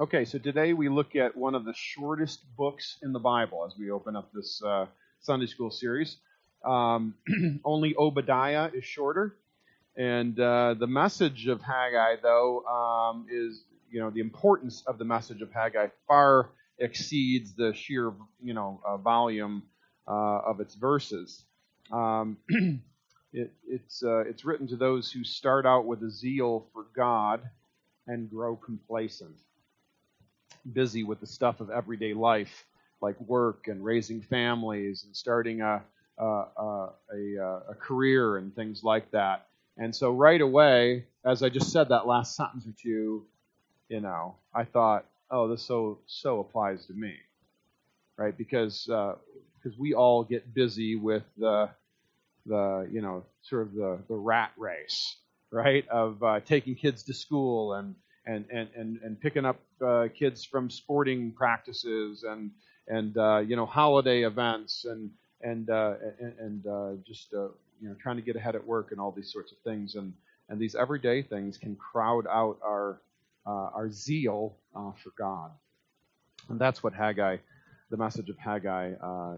Okay, so today we look at one of the shortest books in the Bible as we open up this uh, Sunday school series. Um, only Obadiah is shorter, and uh, the message of Haggai, though, um, is you know the importance of the message of Haggai far exceeds the sheer you know uh, volume uh, of its verses. Um, it, it's uh, it's written to those who start out with a zeal for God and grow complacent busy with the stuff of everyday life, like work and raising families and starting a, a, a, a, career and things like that. And so right away, as I just said that last sentence or two, you know, I thought, oh, this so so applies to me, right? Because because uh, we all get busy with the the you know sort of the the rat race, right? Of uh, taking kids to school and and and and, and picking up uh, kids from sporting practices and and uh, you know holiday events and and uh, and, and uh, just uh, you know trying to get ahead at work and all these sorts of things. And and these everyday things can crowd out our uh, our zeal for God. And that's what Haggai the message of Haggai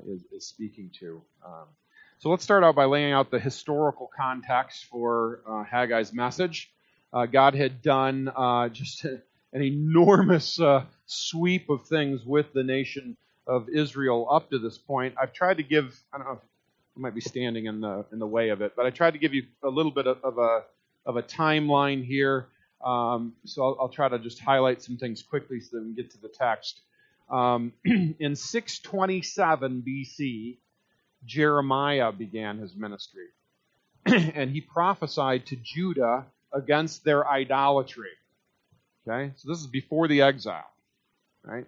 is, is speaking to. Um, so let's start out by laying out the historical context for Haggai's message uh, God had done uh, just an enormous uh, sweep of things with the nation of Israel up to this point. I've tried to give, I don't know, I might be standing in the in the way of it, but I tried to give you a little bit of, of a of a timeline here. Um, so I'll, I'll, try to just highlight some things quickly so that we can get to the text. Um, in 627 BC, Jeremiah began his ministry, and he prophesied to Judah against their idolatry. Okay, so this is before the exile, right?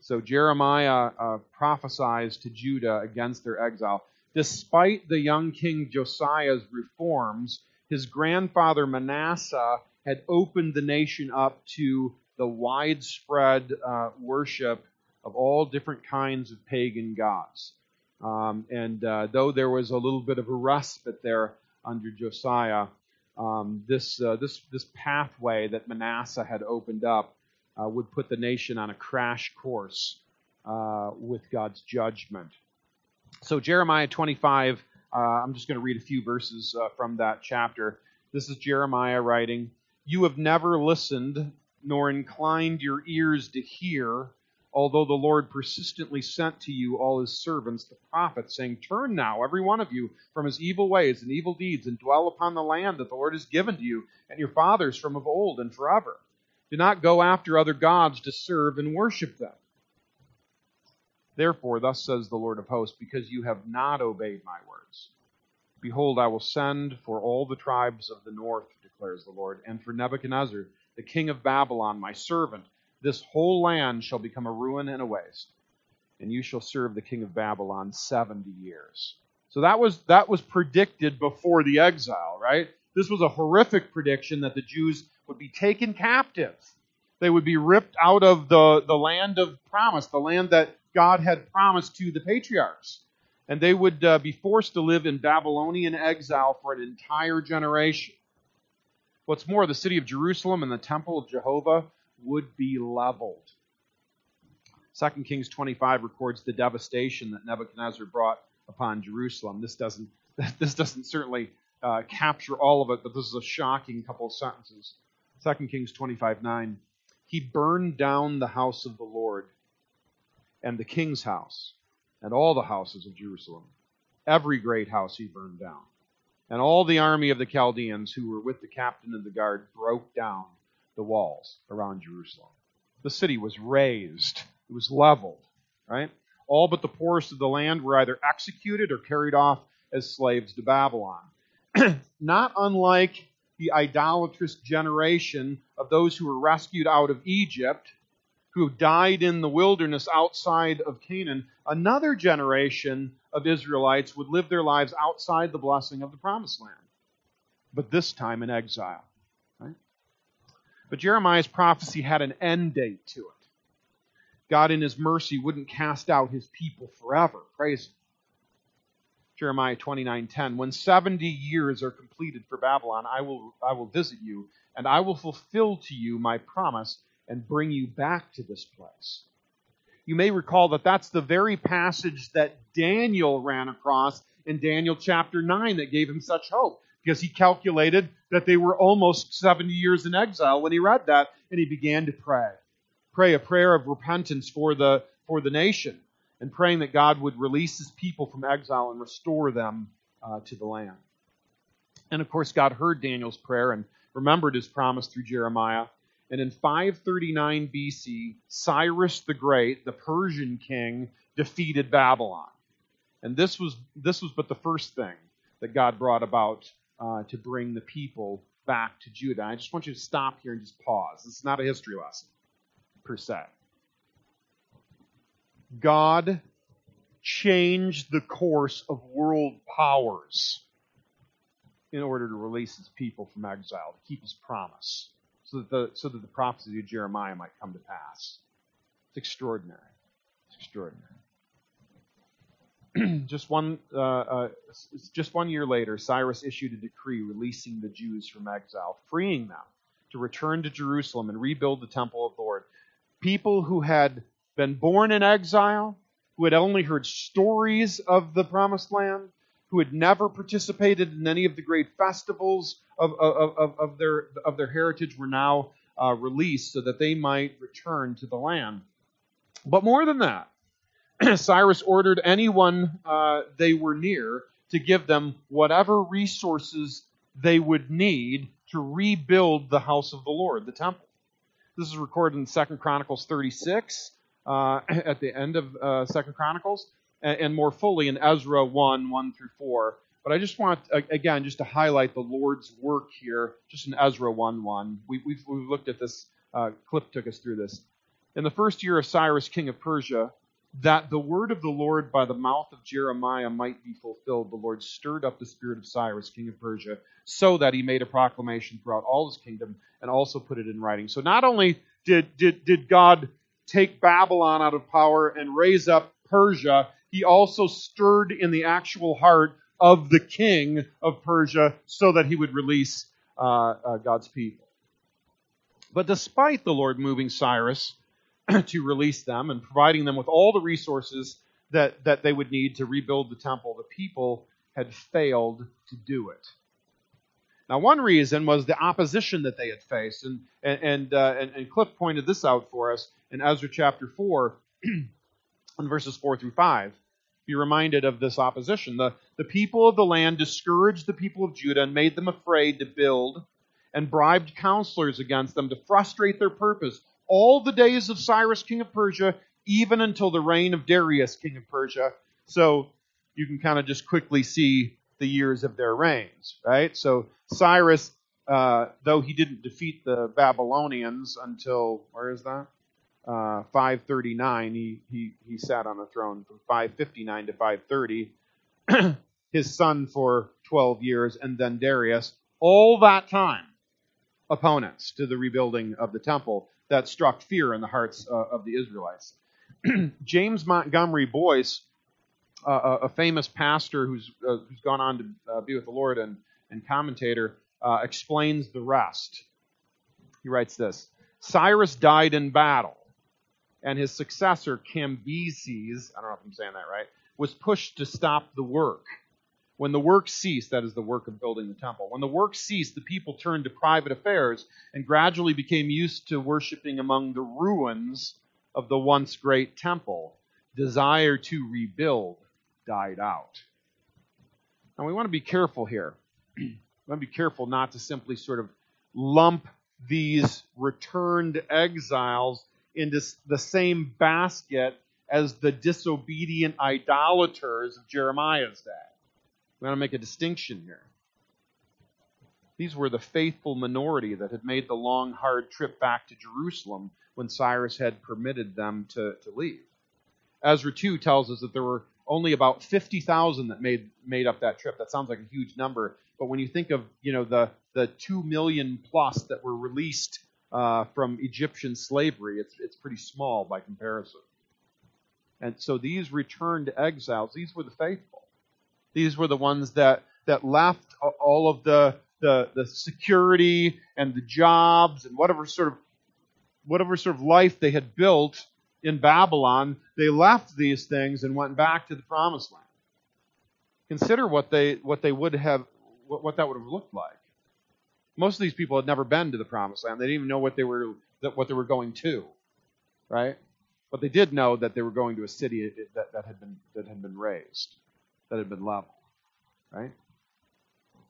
So Jeremiah uh, prophesies to Judah against their exile. Despite the young king Josiah's reforms, his grandfather Manasseh had opened the nation up to the widespread uh, worship of all different kinds of pagan gods. Um, and uh, though there was a little bit of a respite there under Josiah, um, this, uh, this, this pathway that Manasseh had opened up uh, would put the nation on a crash course uh, with God's judgment. So, Jeremiah 25, uh, I'm just going to read a few verses uh, from that chapter. This is Jeremiah writing You have never listened nor inclined your ears to hear although the Lord persistently sent to you all his servants, the prophets, saying, Turn now, every one of you, from his evil ways and evil deeds, and dwell upon the land that the Lord has given to you and your fathers from of old and forever. Do not go after other gods to serve and worship them. Therefore, thus says the Lord of hosts, because you have not obeyed my words. Behold, I will send for all the tribes of the north, declares the Lord, and for Nebuchadnezzar, the king of Babylon, my servant this whole land shall become a ruin and a waste, and you shall serve the king of Babylon 70 years. So that was that was predicted before the exile, right? This was a horrific prediction that the Jews would be taken captive. They would be ripped out of the, the land of promise, the land that God had promised to the patriarchs. And they would uh, be forced to live in Babylonian exile for an entire generation. What's more, the city of Jerusalem and the temple of Jehovah would be leveled. 2 Kings 25 records the devastation that Nebuchadnezzar brought upon Jerusalem. This doesn't, this doesn't certainly uh, capture all of it, but this is a shocking couple of sentences. 2 Kings 25 9. He burned down the house of the Lord and the king's house and all the houses of Jerusalem. Every great house he burned down. And all the army of the Chaldeans who were with the captain of the guard broke down the walls around Jerusalem. The city was razed, it was leveled, right? All but the poorest of the land were either executed or carried off as slaves to Babylon. Not unlike the idolatrous generation of those who were rescued out of Egypt, who died in the wilderness outside of Canaan, another generation of Israelites would live their lives outside the blessing of the promised land, but this time in exile. But Jeremiah's prophecy had an end date to it. God, in his mercy, wouldn't cast out his people forever. Praise him. Jeremiah 29:10 When 70 years are completed for Babylon I will I will visit you and I will fulfill to you my promise and bring you back to this place. You may recall that that's the very passage that Daniel ran across in Daniel chapter 9 that gave him such hope because he calculated that they were almost 70 years in exile when he read that and he began to pray. Pray a prayer of repentance for the, for the nation and praying that God would release his people from exile and restore them uh, to the land. And of course, God heard Daniel's prayer and remembered his promise through Jeremiah. And in 539 BC, Cyrus the Great, the Persian king, defeated Babylon. And this was, this was but the first thing that God brought about uh, to bring the people back to Judah. I just want you to stop here and just pause. This is not a history lesson, per se. God changed the course of world powers in order to release his people from exile, to keep his promise, so that the, so that the prophecy of Jeremiah might come to pass. It's extraordinary. It's extraordinary. just one uh, uh, just one year later, Cyrus issued a decree releasing the Jews from exile, freeing them to return to Jerusalem and rebuild the temple of the Lord. People who had been born in exile, who had only heard stories of the promised land, who had never participated in any of the great festivals of, of, of, of their, of their heritage, were now uh, released so that they might return to the land. But more than that, Cyrus ordered anyone uh, they were near to give them whatever resources they would need to rebuild the house of the Lord, the temple. This is recorded in Second Chronicles 36 uh, at the end of uh, Second Chronicles, and, and, more fully in Ezra 1 1 through 4. But I just want, again, just to highlight the Lord's work here, just in Ezra 1 1. We, we've looked at this, uh, Cliff took us through this. In the first year of Cyrus, king of Persia, that the word of the Lord by the mouth of Jeremiah might be fulfilled, the Lord stirred up the spirit of Cyrus, king of Persia, so that he made a proclamation throughout all his kingdom and also put it in writing. So not only did, did, did God take Babylon out of power and raise up Persia, he also stirred in the actual heart of the king of Persia so that he would release uh, uh, God's people. But despite the Lord moving Cyrus to release them and providing them with all the resources that, that they would need to rebuild the temple, the people had failed to do it. Now, one reason was the opposition that they had faced, and and and, uh, and, and Cliff pointed this out for us in Ezra chapter four, in verses four through five. Be reminded of this opposition. The the people of the land discouraged the people of Judah and made them afraid to build, and bribed counselors against them to frustrate their purpose. All the days of Cyrus, king of Persia, even until the reign of Darius, king of Persia. So you can kind of just quickly see the years of their reigns, right? So Cyrus, uh, though he didn't defeat the Babylonians until where is that? Uh, 539. He he he sat on the throne from 559 to 530. His son for 12 years, and then Darius. All that time, opponents to the rebuilding of the temple that struck fear in the hearts uh, of the Israelites. James Montgomery Boice, uh, a famous pastor who's uh, who's gone on to uh, be with the Lord and and commentator uh, explains the rest. He writes this: Cyrus died in battle, and his successor Cambyses, I don't know if I'm saying that right, was pushed to stop the work. When the work ceased, that is the work of building the temple. When the work ceased, the people turned to private affairs and gradually became used to worshiping among the ruins of the once great temple. Desire to rebuild died out. Now we want to be careful here. we want to be careful not to simply sort of lump these returned exiles into the same basket as the disobedient idolaters of Jeremiah's day. We want to make a distinction here. These were the faithful minority that had made the long, hard trip back to Jerusalem when Cyrus had permitted them to, to leave. Ezra 2 tells us that there were only about 50,000 that made made up that trip. That sounds like a huge number, but when you think of you know the the two million plus that were released uh, from Egyptian slavery, it's it's pretty small by comparison. And so these returned exiles, these were the faithful. These were the ones that that left all of the the, the security and the jobs and whatever sort of whatever sort of life they had built in Babylon, they left these things and went back to the promised land. Consider what they what they would have what, what that would have looked like. Most of these people had never been to the promised land. They didn't even know what they were that what they were going to. Right? But they did know that they were going to a city that, that had been that had been razed, that had been leveled. Right?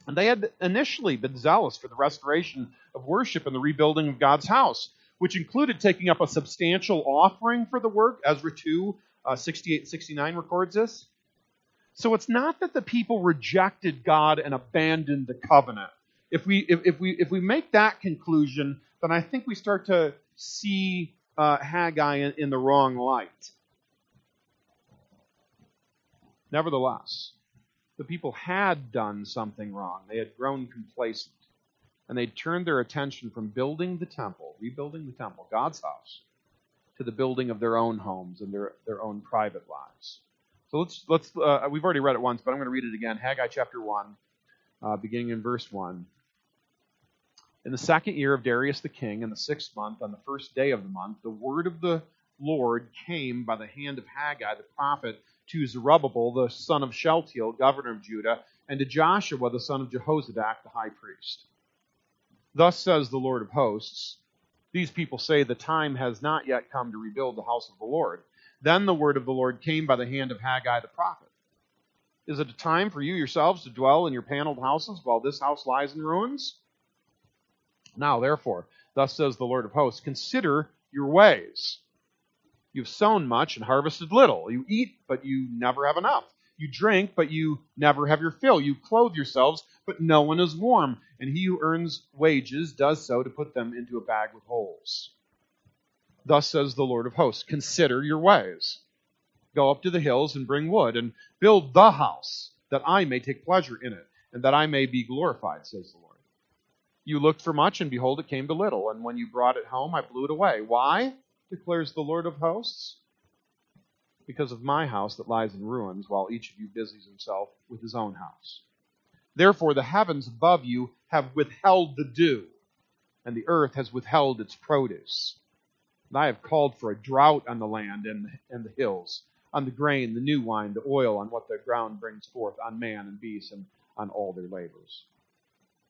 And they had initially been zealous for the restoration of worship and the rebuilding of God's house, which included taking up a substantial offering for the work. Ezra 2, uh, 68 69 records this. So it's not that the people rejected God and abandoned the covenant. If we, if, if we, if we make that conclusion, then I think we start to see uh, Haggai in, in the wrong light. Nevertheless, the people had done something wrong. They had grown complacent. And they'd turned their attention from building the temple, rebuilding the temple, God's house, to the building of their own homes and their, their own private lives. So let's, let's uh, we've already read it once, but I'm going to read it again. Haggai chapter 1, uh, beginning in verse 1. In the second year of Darius the king, in the sixth month, on the first day of the month, the word of the Lord came by the hand of Haggai the prophet to Zerubbabel the son of Shealtiel, governor of Judah, and to Joshua the son of Jehozadak, the high priest. Thus says the Lord of hosts These people say the time has not yet come to rebuild the house of the Lord. Then the word of the Lord came by the hand of Haggai the prophet. Is it a time for you yourselves to dwell in your paneled houses while this house lies in ruins? Now, therefore, thus says the Lord of hosts, consider your ways. You've sown much and harvested little. You eat, but you never have enough. You drink, but you never have your fill. You clothe yourselves, but no one is warm. And he who earns wages does so to put them into a bag with holes. Thus says the Lord of hosts Consider your ways. Go up to the hills and bring wood, and build the house, that I may take pleasure in it, and that I may be glorified, says the Lord. You looked for much, and behold, it came to little. And when you brought it home, I blew it away. Why? Declares the Lord of hosts. Because of my house that lies in ruins, while each of you busies himself with his own house. Therefore, the heavens above you have withheld the dew, and the earth has withheld its produce. And I have called for a drought on the land and, and the hills, on the grain, the new wine, the oil, on what the ground brings forth, on man and beast, and on all their labors.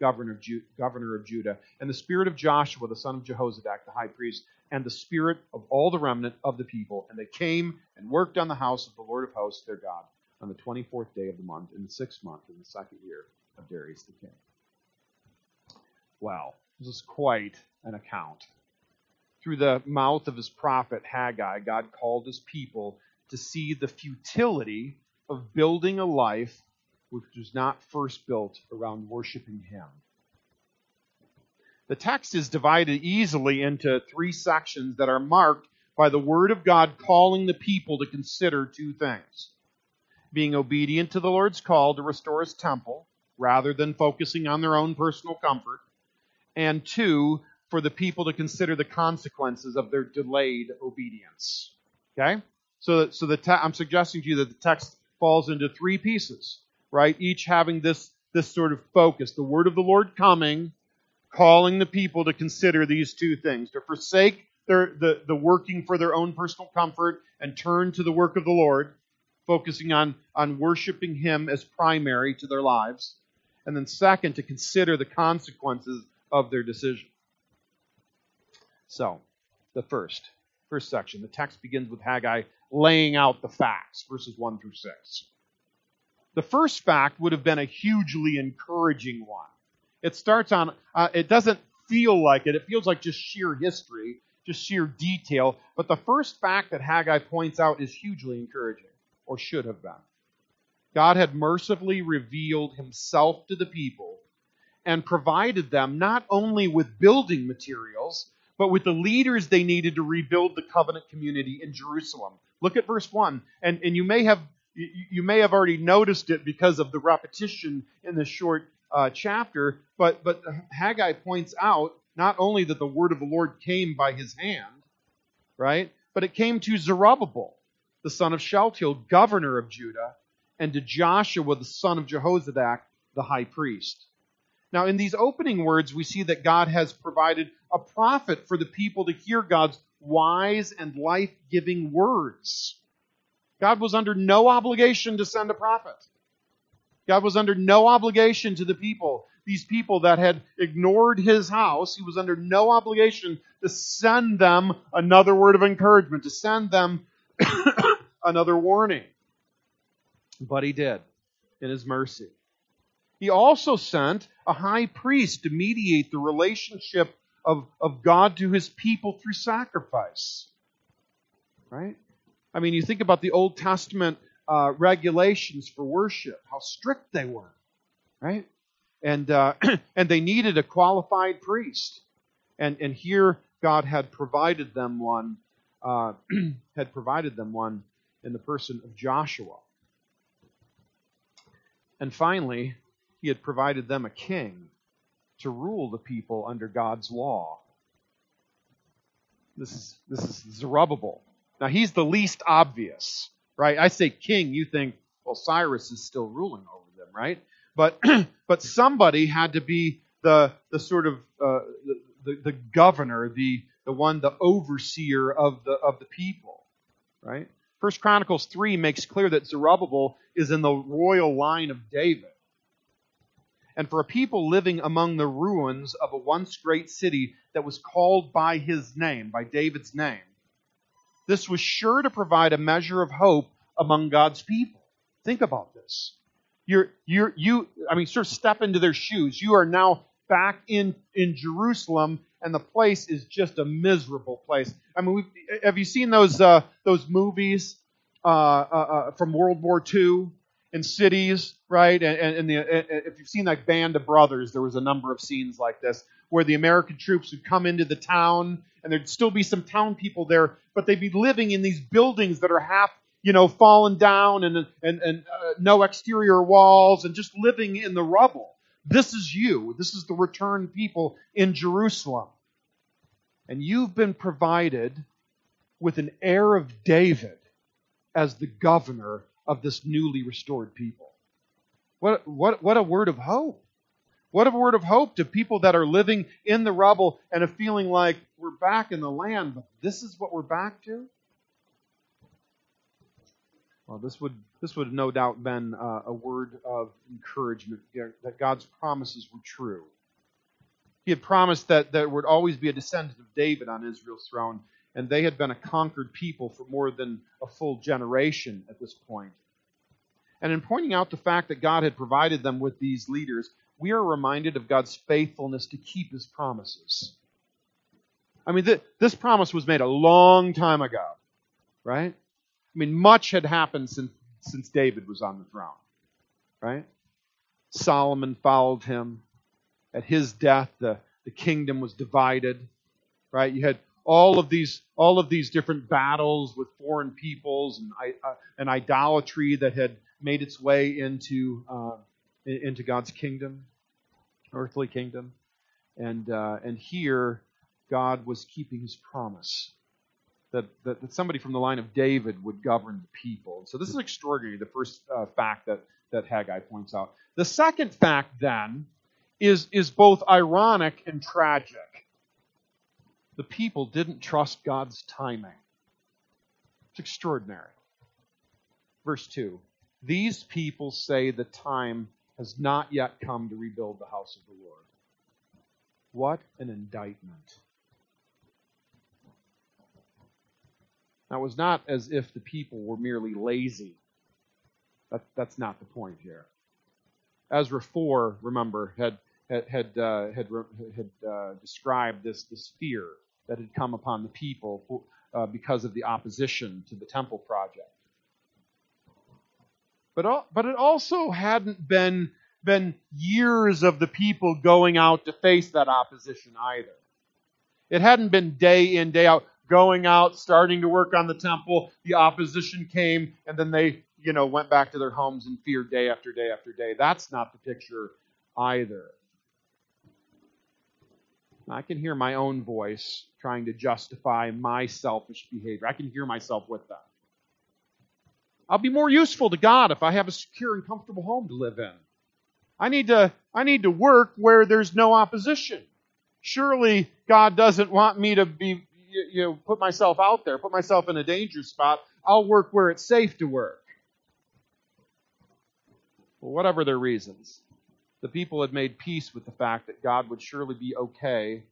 governor of, Ju- governor of Judah, and the spirit of Joshua, the son of Jehozadak, the high priest, and the spirit of all the remnant of the people. And they came and worked on the house of the Lord of hosts, their God, on the 24th day of the month, in the sixth month, in the second year of Darius the king. Wow, this is quite an account. Through the mouth of his prophet Haggai, God called his people to see the futility of building a life which was not first built around worshiping Him. The text is divided easily into three sections that are marked by the Word of God calling the people to consider two things being obedient to the Lord's call to restore His temple, rather than focusing on their own personal comfort, and two, for the people to consider the consequences of their delayed obedience. Okay? So, so the te- I'm suggesting to you that the text falls into three pieces right? Each having this, this sort of focus. The word of the Lord coming, calling the people to consider these two things, to forsake their, the, the working for their own personal comfort and turn to the work of the Lord, focusing on, on worshiping Him as primary to their lives. And then, second, to consider the consequences of their decision. So, the first, first section, the text begins with Haggai laying out the facts, verses 1 through 6. The first fact would have been a hugely encouraging one. It starts on, uh, it doesn't feel like it, it feels like just sheer history, just sheer detail. But the first fact that Haggai points out is hugely encouraging, or should have been. God had mercifully revealed himself to the people and provided them not only with building materials, but with the leaders they needed to rebuild the covenant community in Jerusalem, Look at verse 1. And, and you may have you may have already noticed it because of the repetition in this short uh, chapter, but, but Haggai points out not only that the word of the Lord came by his hand, right, but it came to Zerubbabel, the son of Shealtiel, governor of Judah, and to Joshua, the son of Jehozadak, the high priest. Now, in these opening words, we see that God has provided a prophet for the people to hear God's wise and life giving words. God was under no obligation to send a prophet. God was under no obligation to the people. These people that had ignored his house, he was under no obligation to send them another word of encouragement, to send them another warning. But he did in his mercy. He also sent a high priest to mediate the relationship of, of God to his people through sacrifice. Right? I mean, you think about the Old Testament uh, regulations for worship, how strict they were, right? And uh, and they needed a qualified priest, and and here God had provided them one, uh, had provided them one in the person of Joshua. And finally, he had provided them a king to rule the people under God's law. This is this is Zerubbabel. Now he's the least obvious, right? I say king, you think, well, Cyrus is still ruling over them, right? But but somebody had to be the the sort of uh, the, the, the governor, the the one, the overseer of the of the people, right? First Chronicles three makes clear that Zerubbabel is in the royal line of David. And for a people living among the ruins of a once great city that was called by his name, by David's name, this was sure to provide a measure of hope among God's people. Think about this. You're, you're, you, I mean, sort of step into their shoes. You are now back in, in Jerusalem, and the place is just a miserable place. I mean, have you seen those, uh, those movies uh, uh, uh from World War II in cities, right? And, and, and, the, if you've seen like Band of Brothers, there was a number of scenes like this where the American troops would come into the town and there'd still be some town people there, but they'd be living in these buildings that are half, you know, fallen down and and and uh, no exterior walls and just living in the rubble. This is you. This is the returned people in Jerusalem. And you've been provided with an heir of David as the governor of this newly restored people. What, what, what a word of hope. What a word of hope to people that are living in the rubble and are feeling like we're back in the land, but this is what we're back to? Well, this would this would no doubt been uh, a word of encouragement that God's promises were true. He had promised that there would always be a descendant of David on Israel's throne, and they had been a conquered people for more than a full generation at this point. And in pointing out the fact that God had provided them with these leaders, we are reminded of God's faithfulness to keep his promises. I mean, th- this promise was made a long time ago, right? I mean, much had happened since, since David was on the throne, right? Solomon followed him. At his death, the, the kingdom was divided, right? You had all of these all of these different battles with foreign peoples and, uh, and idolatry that had made its way into uh, into God's kingdom earthly kingdom. And, uh, and here, God was keeping his promise that, that, that, somebody from the line of David would govern the people. So this is extraordinary, the first uh, fact that, that Haggai points out. The second fact, then, is, is both ironic and tragic. The people didn't trust God's timing. It's extraordinary. Verse 2 These people say the time has not yet come to rebuild the house of the Lord. What an indictment. Now, it was not as if the people were merely lazy. That, that's not the point here. Ezra 4, remember, had, had, had, uh, had, had uh, described this, this fear that had come upon the people for, uh, because of the opposition to the temple project. But, but it also hadn't been, been years of the people going out to face that opposition either. It hadn't been day in, day out going out, starting to work on the temple. The opposition came, and then they, you know, went back to their homes in fear day after day after day. That's not the picture either. I can hear my own voice trying to justify my selfish behavior. I can hear myself with that. I'll be more useful to God if I have a secure and comfortable home to live in. I need to, I need to work where there's no opposition. Surely God doesn't want me to be, you know, put myself out there, put myself in a danger spot. I'll work where it's safe to work. Well, whatever their reasons, the people had made peace with the fact that God would surely be okay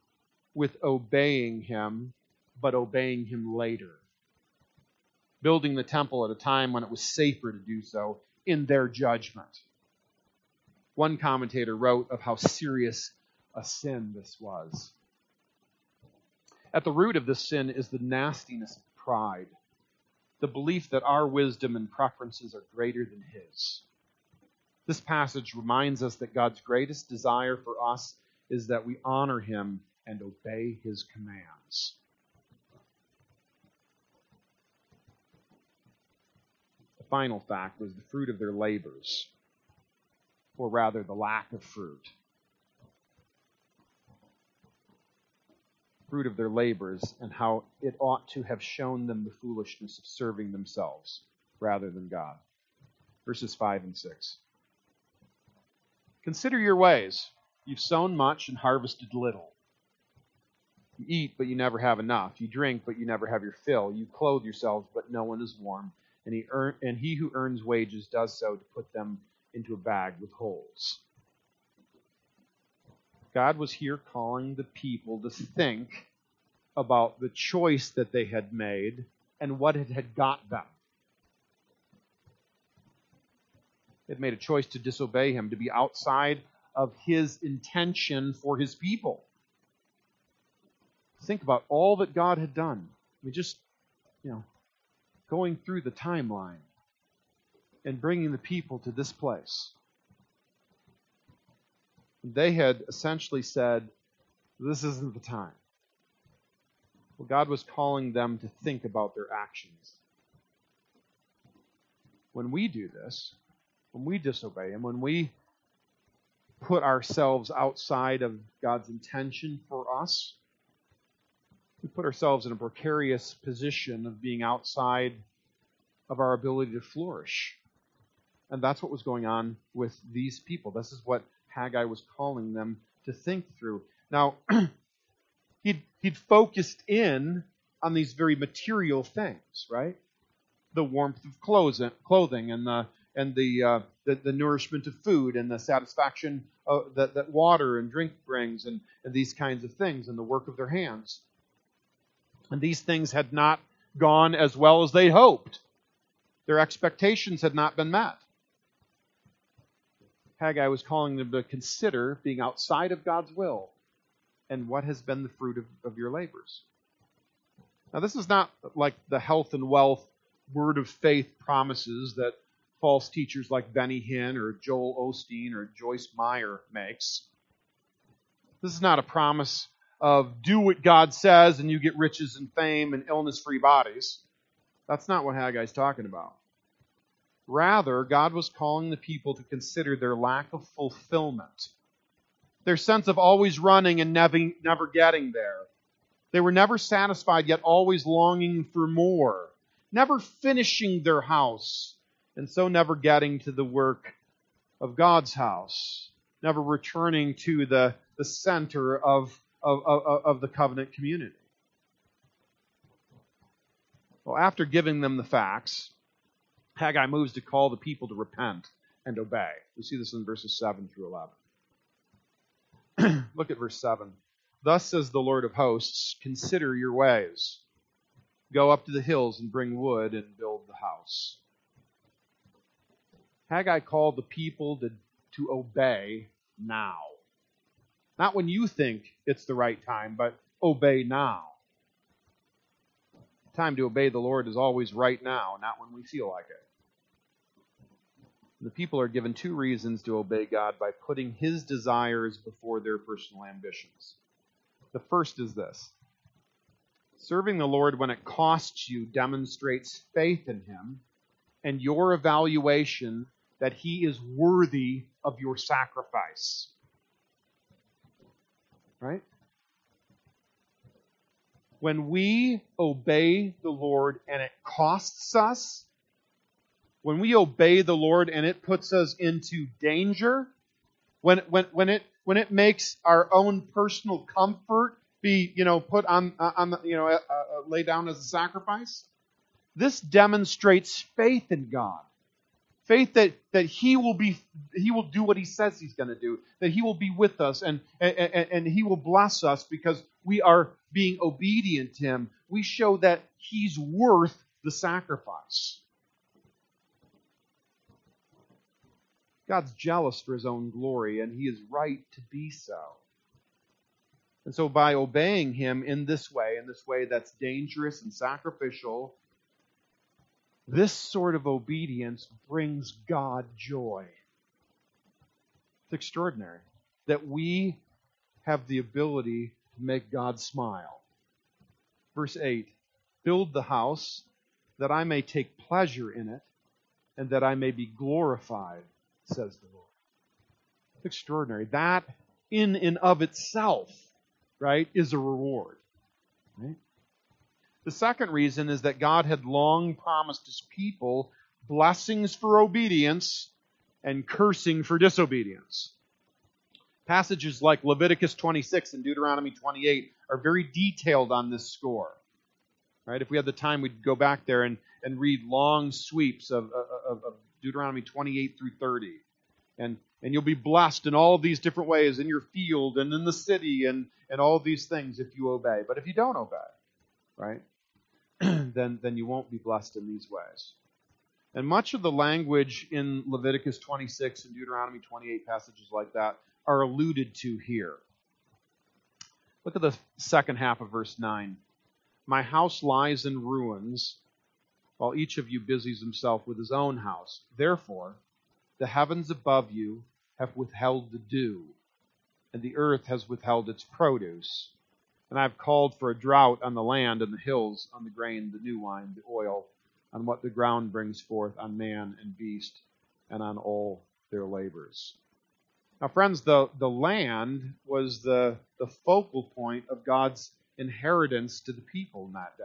with obeying him, but obeying him later. Building the temple at a time when it was safer to do so in their judgment. One commentator wrote of how serious a sin this was. At the root of this sin is the nastiness of pride, the belief that our wisdom and preferences are greater than His. This passage reminds us that God's greatest desire for us is that we honor Him and obey His commands. Final fact was the fruit of their labors or rather the lack of fruit. Fruit of their labors, and how it ought to have shown them the foolishness of serving themselves rather than God. Verses 5 and 6. Consider your ways. You've sown much and harvested little. You eat, but you never have enough. You drink, but you never have your fill. You clothe yourselves, but no one is warm. And he, earn, and he who earns wages does so to put them into a bag with holes. God was here calling the people to think about the choice that they had made and what it had got them. They had made a choice to disobey him, to be outside of his intention for his people. Think about all that God had done. I mean, just, you know, going through the timeline and bringing the people to this place. They had essentially said, This isn't the time. Well, God was calling them to think about their actions. When we do this, when we disobey Him, when we put ourselves outside of God's intention for us, we put ourselves in a precarious position of being outside of our ability to flourish. And that's what was going on with these people. This is what Haggai was calling them to think through. Now, he'd, he'd focused in on these very material things, right? The warmth of clothing and the and the, uh, the, the nourishment of food and the satisfaction of, that, that water and drink brings and, and these kinds of things and the work of their hands. And these things had not gone as well as they hoped. Their expectations had not been met. Haggai was calling them to consider being outside of God's will and what has been the fruit of, of your labors. Now, this is not like the health and wealth word of faith promises that false teachers like Benny Hinn or Joel Osteen or Joyce Meyer makes. This is not a promise of do what God says and you get riches and fame and illness free bodies. That's not what Haggai's talking about. Rather, God was calling the people to consider their lack of fulfillment, their sense of always running and never, never getting there. They were never satisfied, yet always longing for more, never finishing their house, and so never getting to the work of God's house, never returning to the, the center of, of, of, of the covenant community. Well, after giving them the facts, Haggai moves to call the people to repent and obey. We see this in verses 7 through 11. Look at verse 7. Thus says the Lord of hosts, consider your ways. Go up to the hills and bring wood and build the house. Haggai called the people to, to obey now. Not when you think it's the right time, but obey now. time to obey the Lord is always right now, not when we feel like it. The people are given two reasons to obey God by putting his desires before their personal ambitions. The first is this Serving the Lord when it costs you demonstrates faith in Him and your evaluation that He is worthy of your sacrifice. Right? When we obey the Lord and it costs us, when we obey the Lord and it puts us into danger, when, when, when, it, when it makes our own personal comfort be, you know, put on, on you know, uh, uh, lay down as a sacrifice, this demonstrates faith in God. Faith that, that he will be he will do what he says he's going to do, that he will be with us and, and, and he will bless us because we are being obedient to him. We show that he's worth the sacrifice. God's jealous for his own glory, and he is right to be so. And so, by obeying him in this way, in this way that's dangerous and sacrificial, this sort of obedience brings God joy. It's extraordinary that we have the ability to make God smile. Verse 8 Build the house that I may take pleasure in it and that I may be glorified, says the Lord. It's extraordinary. That in and of itself, right, is a reward. Right? The second reason is that God had long promised his people blessings for obedience and cursing for disobedience. Passages like Leviticus 26 and Deuteronomy 28 are very detailed on this score. Right? If we had the time, we'd go back there and, and read long sweeps of, of, of Deuteronomy 28 through 30. And, and you'll be blessed in all these different ways in your field and in the city and, and all these things if you obey. But if you don't obey, right? then, then you won't be blessed in these ways. And much of the language in Leviticus 26 and Deuteronomy 28 passages like that are alluded to here. Look at the second half of verse 9. My house lies in ruins, while each of you busies himself with his own house. Therefore, the heavens above you have withheld the dew, and the earth has withheld its produce. And I have called for a drought on the land and the hills, on the grain, the new wine, the oil, on what the ground brings forth, on man and beast, and on all their labors. Now, friends, the, the land was the, the focal point of God's inheritance to the people in that day.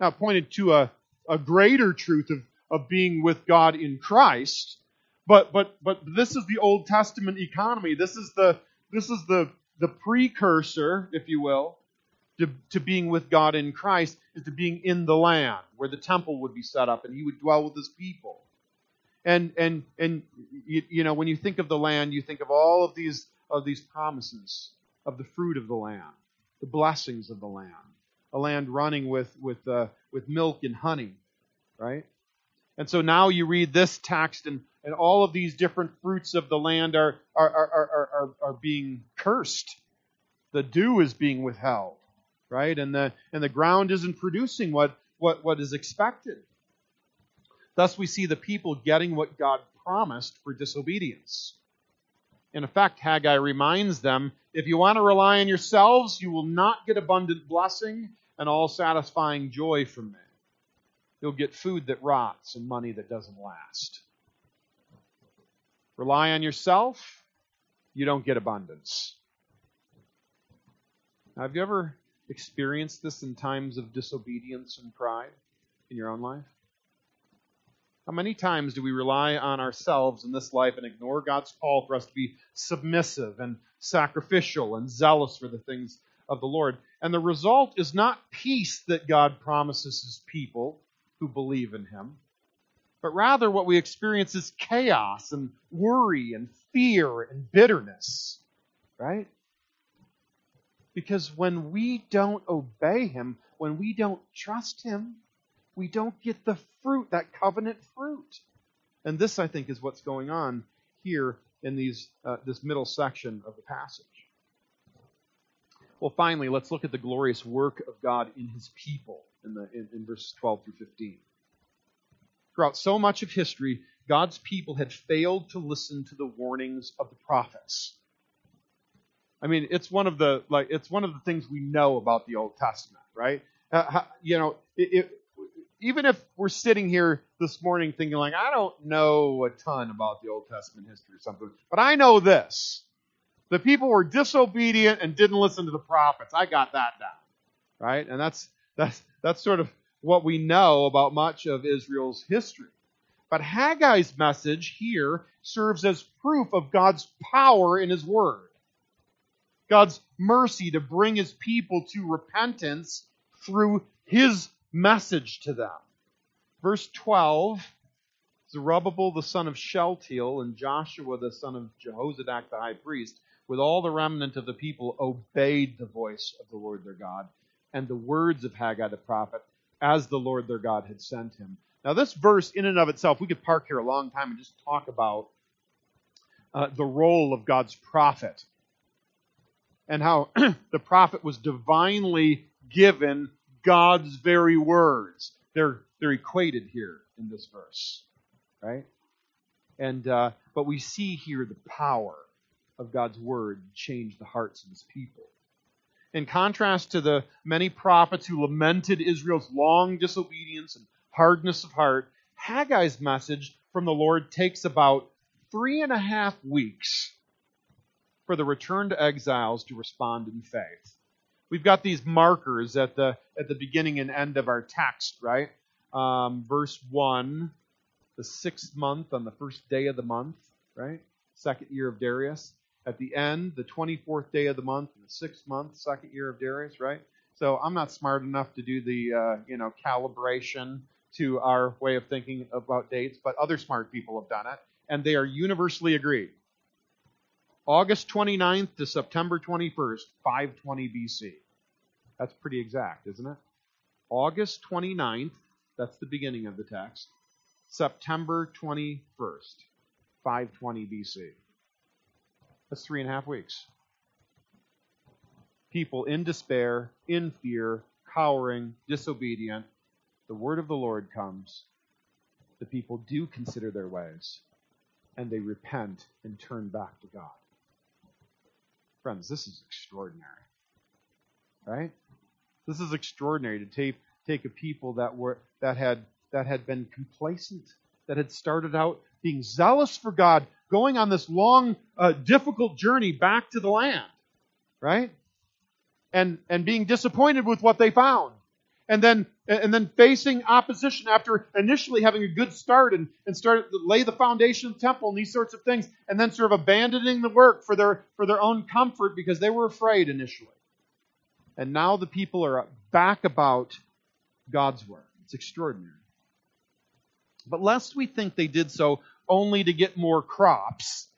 Now, it pointed to a, a greater truth of, of being with God in Christ, but, but, but this is the Old Testament economy. This is the, this is the, the precursor, if you will, to, to being with God in Christ is to being in the land where the temple would be set up and he would dwell with his people. And and and you, you know when you think of the land, you think of all of these of these promises of the fruit of the land, the blessings of the land, a land running with with uh, with milk and honey, right? And so now you read this text, and, and all of these different fruits of the land are, are, are, are, are, being cursed. The dew is being withheld, right? And the, and the ground isn't producing what, what, what is expected. Thus, we see the people getting what God promised for disobedience. In effect, Haggai reminds them if you want to rely on yourselves, you will not get abundant blessing and all satisfying joy from me. You'll get food that rots and money that doesn't last. Rely on yourself, you don't get abundance. Now, have you ever experienced this in times of disobedience and pride in your own life? How many times do we rely on ourselves in this life and ignore God's call for us to be submissive and sacrificial and zealous for the things of the Lord? And the result is not peace that God promises his people, who believe in him. But rather, what we experience is chaos and worry and fear and bitterness, right? Because when we don't obey him, when we don't trust him, we don't get the fruit, that covenant fruit. And this, I think, is what's going on here in these, uh, this middle section of the passage. Well, finally, let's look at the glorious work of God in his people in, the, in, in verses 12 through 15. Throughout so much of history, God's people had failed to listen to the warnings of the prophets. I mean, it's one of the like it's one of the things we know about the Old Testament, right? Uh, how, you know, it, it, even if we're sitting here this morning thinking like I don't know a ton about the Old Testament history or something, but I know this: the people were disobedient and didn't listen to the prophets. I got that down, right? And that's that's that's sort of what we know about much of Israel's history. But Haggai's message here serves as proof of God's power in His Word. God's mercy to bring His people to repentance through His message to them. Verse 12 Zerubbabel the son of Shealtiel and Joshua the son of Jehozadak the high priest, with all the remnant of the people, obeyed the voice of the Lord their God and the words of Haggai the prophet, as the Lord their God had sent him. Now, this verse, in and of itself, we could park here a long time and just talk about uh, the role of God's prophet and how the prophet was divinely given God's very words. They're, they're equated here in this verse, right? And, uh, but we see here the power of God's word change the hearts of his people. In contrast to the many prophets who lamented Israel's long disobedience and hardness of heart, Haggai's message from the Lord takes about three and a half weeks for the returned exiles to respond in faith. We've got these markers at the at the beginning and end of our text, right? Um, verse one, the sixth month on the first day of the month, right? Second year of Darius. At the end, the 24th day of the month, the sixth month, second year of Darius, right? So I'm not smart enough to do the uh, you know calibration to our way of thinking about dates, but other smart people have done it, and they are universally agreed. August 29th to September 21st, 520 BC. That's pretty exact, isn't it? August 29th, that's the beginning of the text. September 21st, 520 BC. That's three and a half weeks. People in despair, in fear, cowering, disobedient. The word of the Lord comes. The people do consider their ways, and they repent and turn back to God. Friends, this is extraordinary. Right? This is extraordinary to take, take a people that were that had that had been complacent, that had started out being zealous for God, going on this long, uh, difficult journey back to the land, right? And and being disappointed with what they found, and then and then facing opposition after initially having a good start and, and start to lay the foundation of the temple and these sorts of things, and then sort of abandoning the work for their for their own comfort because they were afraid initially. And now the people are back about God's work. It's extraordinary. But lest we think they did so only to get more crops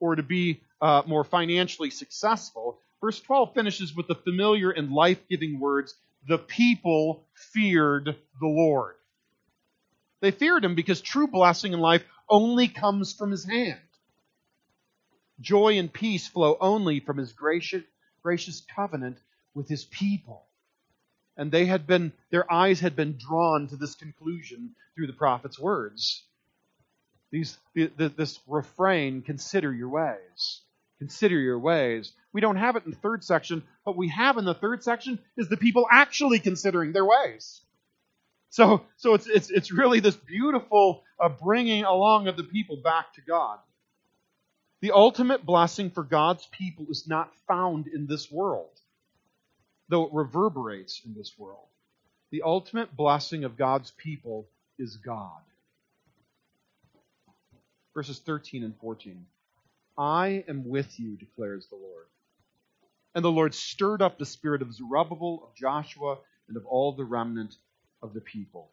or to be uh, more financially successful, verse 12 finishes with the familiar and life giving words the people feared the Lord. They feared him because true blessing in life only comes from his hand. Joy and peace flow only from his gracious, gracious covenant with his people. And they had been, their eyes had been drawn to this conclusion through the prophet's words. These, the, the, this refrain, consider your ways. Consider your ways. We don't have it in the third section. What we have in the third section is the people actually considering their ways. So, so it's, it's, it's really this beautiful uh, bringing along of the people back to God. The ultimate blessing for God's people is not found in this world though it reverberates in this world. The ultimate blessing of God's people is God. Verses 13 and 14. I am with you, declares the Lord. And the Lord stirred up the spirit of Zerubbabel, of Joshua, and of all the remnant of the people.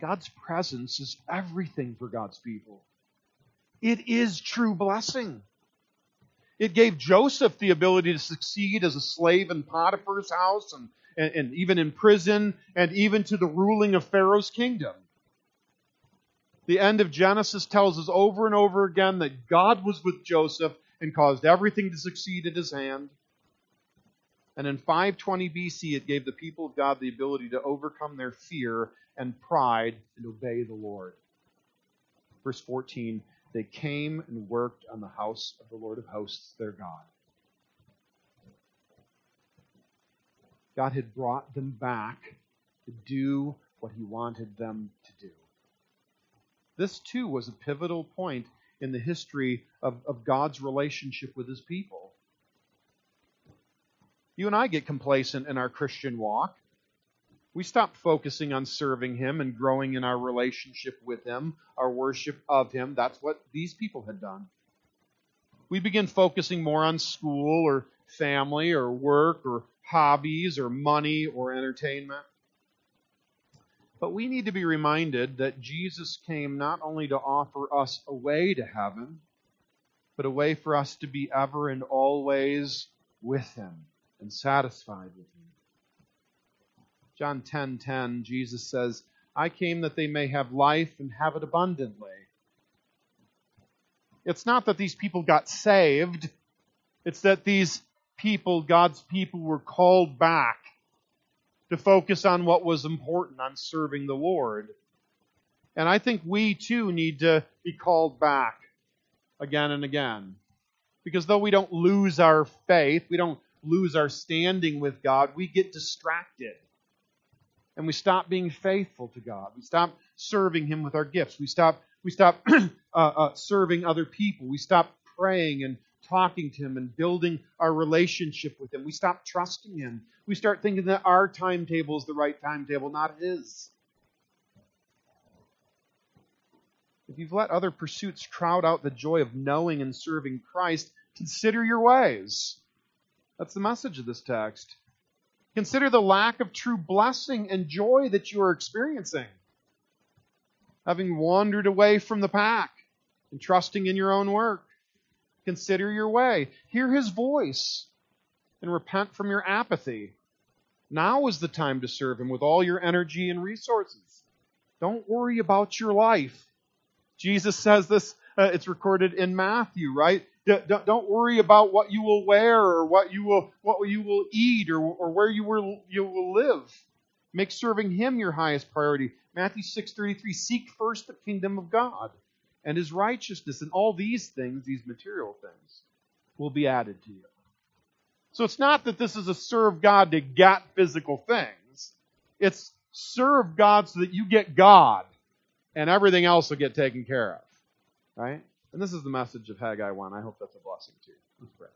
God's presence is everything for God's people. It is true blessing. It gave Joseph the ability to succeed as a slave in Potiphar's house and, and, and even in prison and even to the ruling of Pharaoh's kingdom the end of Genesis tells us over and over again that God was with Joseph and caused everything to succeed at his hand. And in 520 BC, it gave the people of God the ability to overcome their fear and pride and obey the Lord. Verse 14 They came and worked on the house of the Lord of hosts, their God. God had brought them back to do what he wanted them to do. This, too, was a pivotal point in the history of, of God's relationship with his people. You and I get complacent in our Christian walk. We stop focusing on serving Him and growing in our relationship with Him, our worship of Him. That's what these people had done. We begin focusing more on school or family or work or hobbies or money or entertainment. But we need to be reminded that Jesus came not only to offer us a way to heaven, but a way for us to be ever and always with Him and satisfied with Him. John 10:10, 10, 10, Jesus says, "I came that they may have life and have it abundantly." It's not that these people got saved. It's that these people, God's people, were called back to focus on what was important, on serving the Lord. And I think we too need to be called back again and again. Because though we don't lose our faith, we don't lose our standing with God, we get distracted. And we stop being faithful to God. We stop serving Him with our gifts. We stop, we stop uh, uh, serving other people. We stop praying and talking to Him and building our relationship with Him. We stop trusting Him. We start thinking that our timetable is the right timetable, not His. If you've let other pursuits crowd out the joy of knowing and serving Christ, consider your ways. That's the message of this text. Consider the lack of true blessing and joy that you are experiencing. Having wandered away from the pack and trusting in your own work. Consider your way. Hear his voice and repent from your apathy. Now is the time to serve him with all your energy and resources. Don't worry about your life. Jesus says this, uh, it's recorded in Matthew, right? Don't worry about what you will wear or what you will, what you will eat or, or where you will, you will live. Make serving him your highest priority. Matthew 6:33 Seek first the kingdom of God and his righteousness, and all these things, these material things, will be added to you. So it's not that this is a serve God to get physical things. It's serve God so that you get God and everything else will get taken care of. Right? And this is the message of Haggai 1. I hope that's a blessing to you. Let's pray.